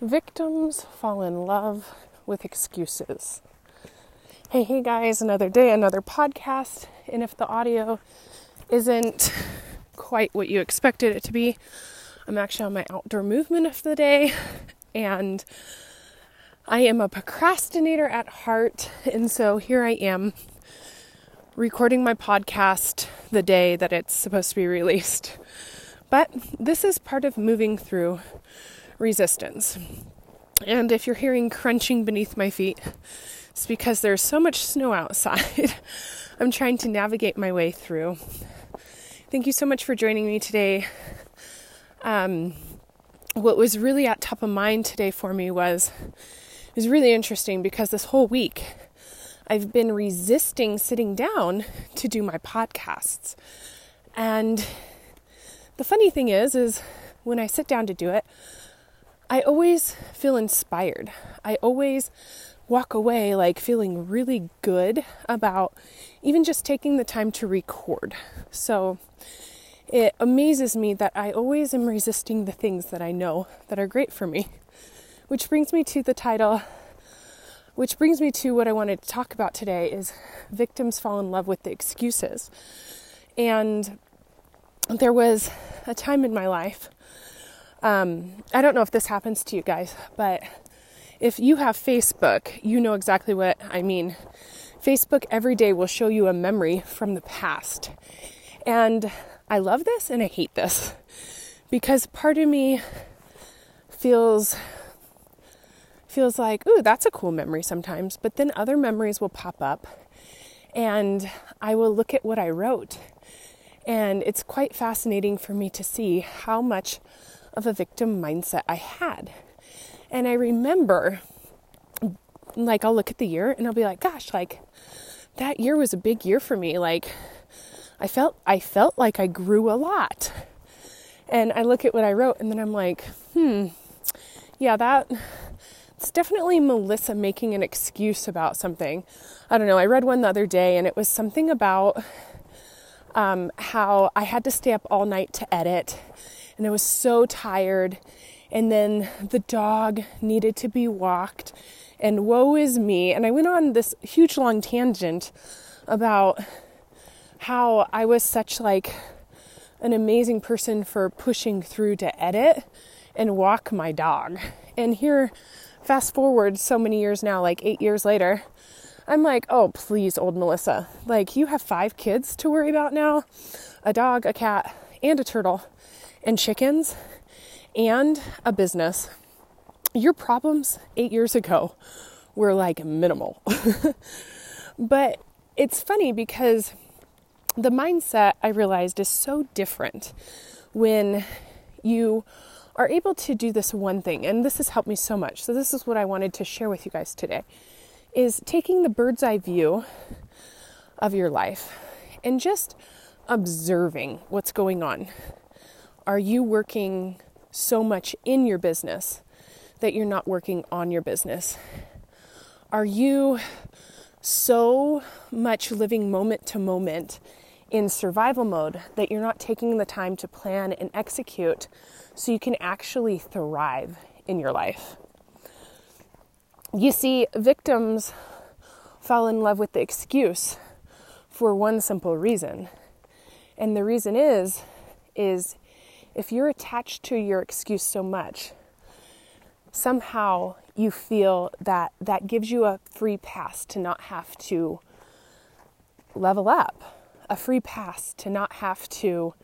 Victims fall in love with excuses. Hey, hey guys, another day, another podcast. And if the audio isn't quite what you expected it to be, I'm actually on my outdoor movement of the day. And I am a procrastinator at heart. And so here I am recording my podcast the day that it's supposed to be released. But this is part of moving through resistance. And if you're hearing crunching beneath my feet, it's because there's so much snow outside. I'm trying to navigate my way through. Thank you so much for joining me today. Um, what was really at top of mind today for me was it was really interesting because this whole week I've been resisting sitting down to do my podcasts. And the funny thing is is when I sit down to do it, I always feel inspired. I always walk away like feeling really good about even just taking the time to record. So it amazes me that I always am resisting the things that I know that are great for me. Which brings me to the title which brings me to what I wanted to talk about today is victims fall in love with the excuses. And there was a time in my life um, I don't know if this happens to you guys, but if you have Facebook, you know exactly what I mean. Facebook every day will show you a memory from the past. And I love this and I hate this because part of me feels feels like, "Ooh, that's a cool memory sometimes." But then other memories will pop up and I will look at what I wrote. And it's quite fascinating for me to see how much of a victim mindset I had. And I remember, like, I'll look at the year and I'll be like, gosh, like, that year was a big year for me. Like, I felt, I felt like I grew a lot. And I look at what I wrote and then I'm like, hmm, yeah, that, it's definitely Melissa making an excuse about something. I don't know. I read one the other day and it was something about um, how I had to stay up all night to edit and I was so tired. And then the dog needed to be walked, and woe is me. And I went on this huge long tangent about how I was such like an amazing person for pushing through to edit and walk my dog. And here, fast forward so many years now, like eight years later, I'm like, oh, please, old Melissa. Like, you have five kids to worry about now a dog, a cat, and a turtle and chickens and a business, your problems eight years ago were like minimal. but it's funny because the mindset I realized is so different when you are able to do this one thing and this has helped me so much. So this is what I wanted to share with you guys today is taking the bird's eye view of your life and just observing what's going on. Are you working so much in your business that you're not working on your business? Are you so much living moment to moment in survival mode that you're not taking the time to plan and execute so you can actually thrive in your life? You see, victims fall in love with the excuse for one simple reason. And the reason is is if you're attached to your excuse so much, somehow you feel that that gives you a free pass to not have to level up, a free pass to not have to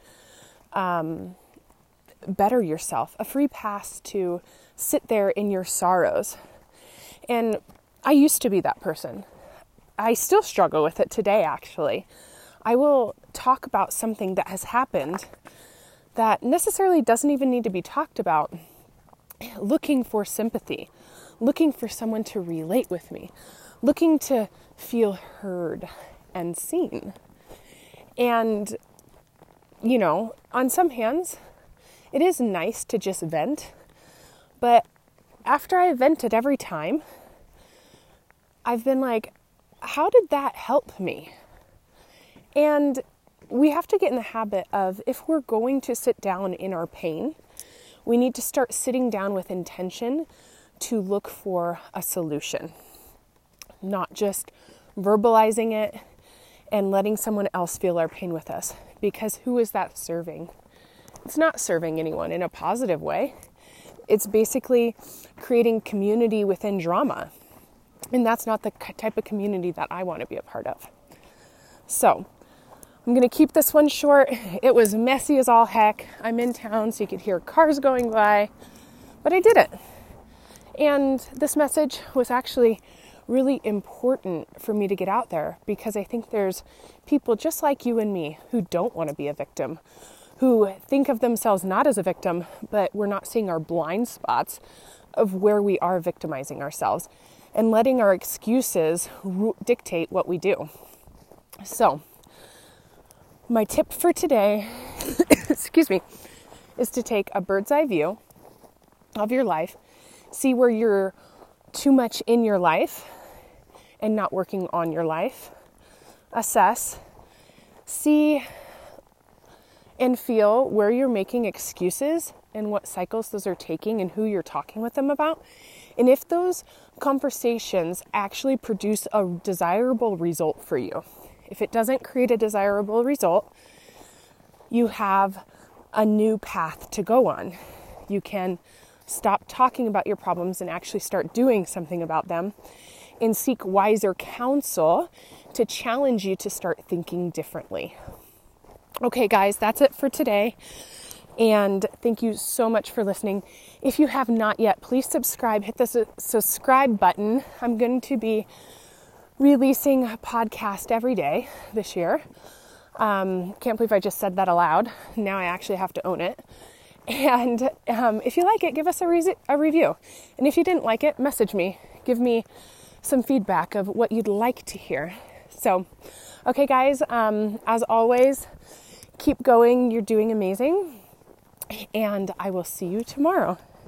um, better yourself, a free pass to sit there in your sorrows. And I used to be that person. I still struggle with it today, actually. I will talk about something that has happened that necessarily doesn't even need to be talked about. Looking for sympathy, looking for someone to relate with me, looking to feel heard and seen. And, you know, on some hands, it is nice to just vent, but after I vented every time, I've been like, how did that help me? And we have to get in the habit of if we're going to sit down in our pain, we need to start sitting down with intention to look for a solution, not just verbalizing it and letting someone else feel our pain with us. Because who is that serving? It's not serving anyone in a positive way. It's basically creating community within drama. And that's not the type of community that I want to be a part of. So, I'm going to keep this one short. It was messy as all heck. I'm in town, so you could hear cars going by, but I did it. And this message was actually really important for me to get out there because I think there's people just like you and me who don't want to be a victim, who think of themselves not as a victim, but we're not seeing our blind spots of where we are victimizing ourselves and letting our excuses dictate what we do. So, my tip for today, excuse me, is to take a bird's eye view of your life, see where you're too much in your life and not working on your life, assess, see and feel where you're making excuses and what cycles those are taking and who you're talking with them about. And if those conversations actually produce a desirable result for you, if it doesn't create a desirable result, you have a new path to go on. You can stop talking about your problems and actually start doing something about them and seek wiser counsel to challenge you to start thinking differently. Okay, guys, that's it for today. And thank you so much for listening. If you have not yet, please subscribe. Hit the su- subscribe button. I'm going to be releasing a podcast every day this year. Um, can't believe I just said that aloud. Now I actually have to own it. And um, if you like it, give us a, re- a review. And if you didn't like it, message me. Give me some feedback of what you'd like to hear. So, okay, guys, um, as always, keep going. You're doing amazing. And I will see you tomorrow.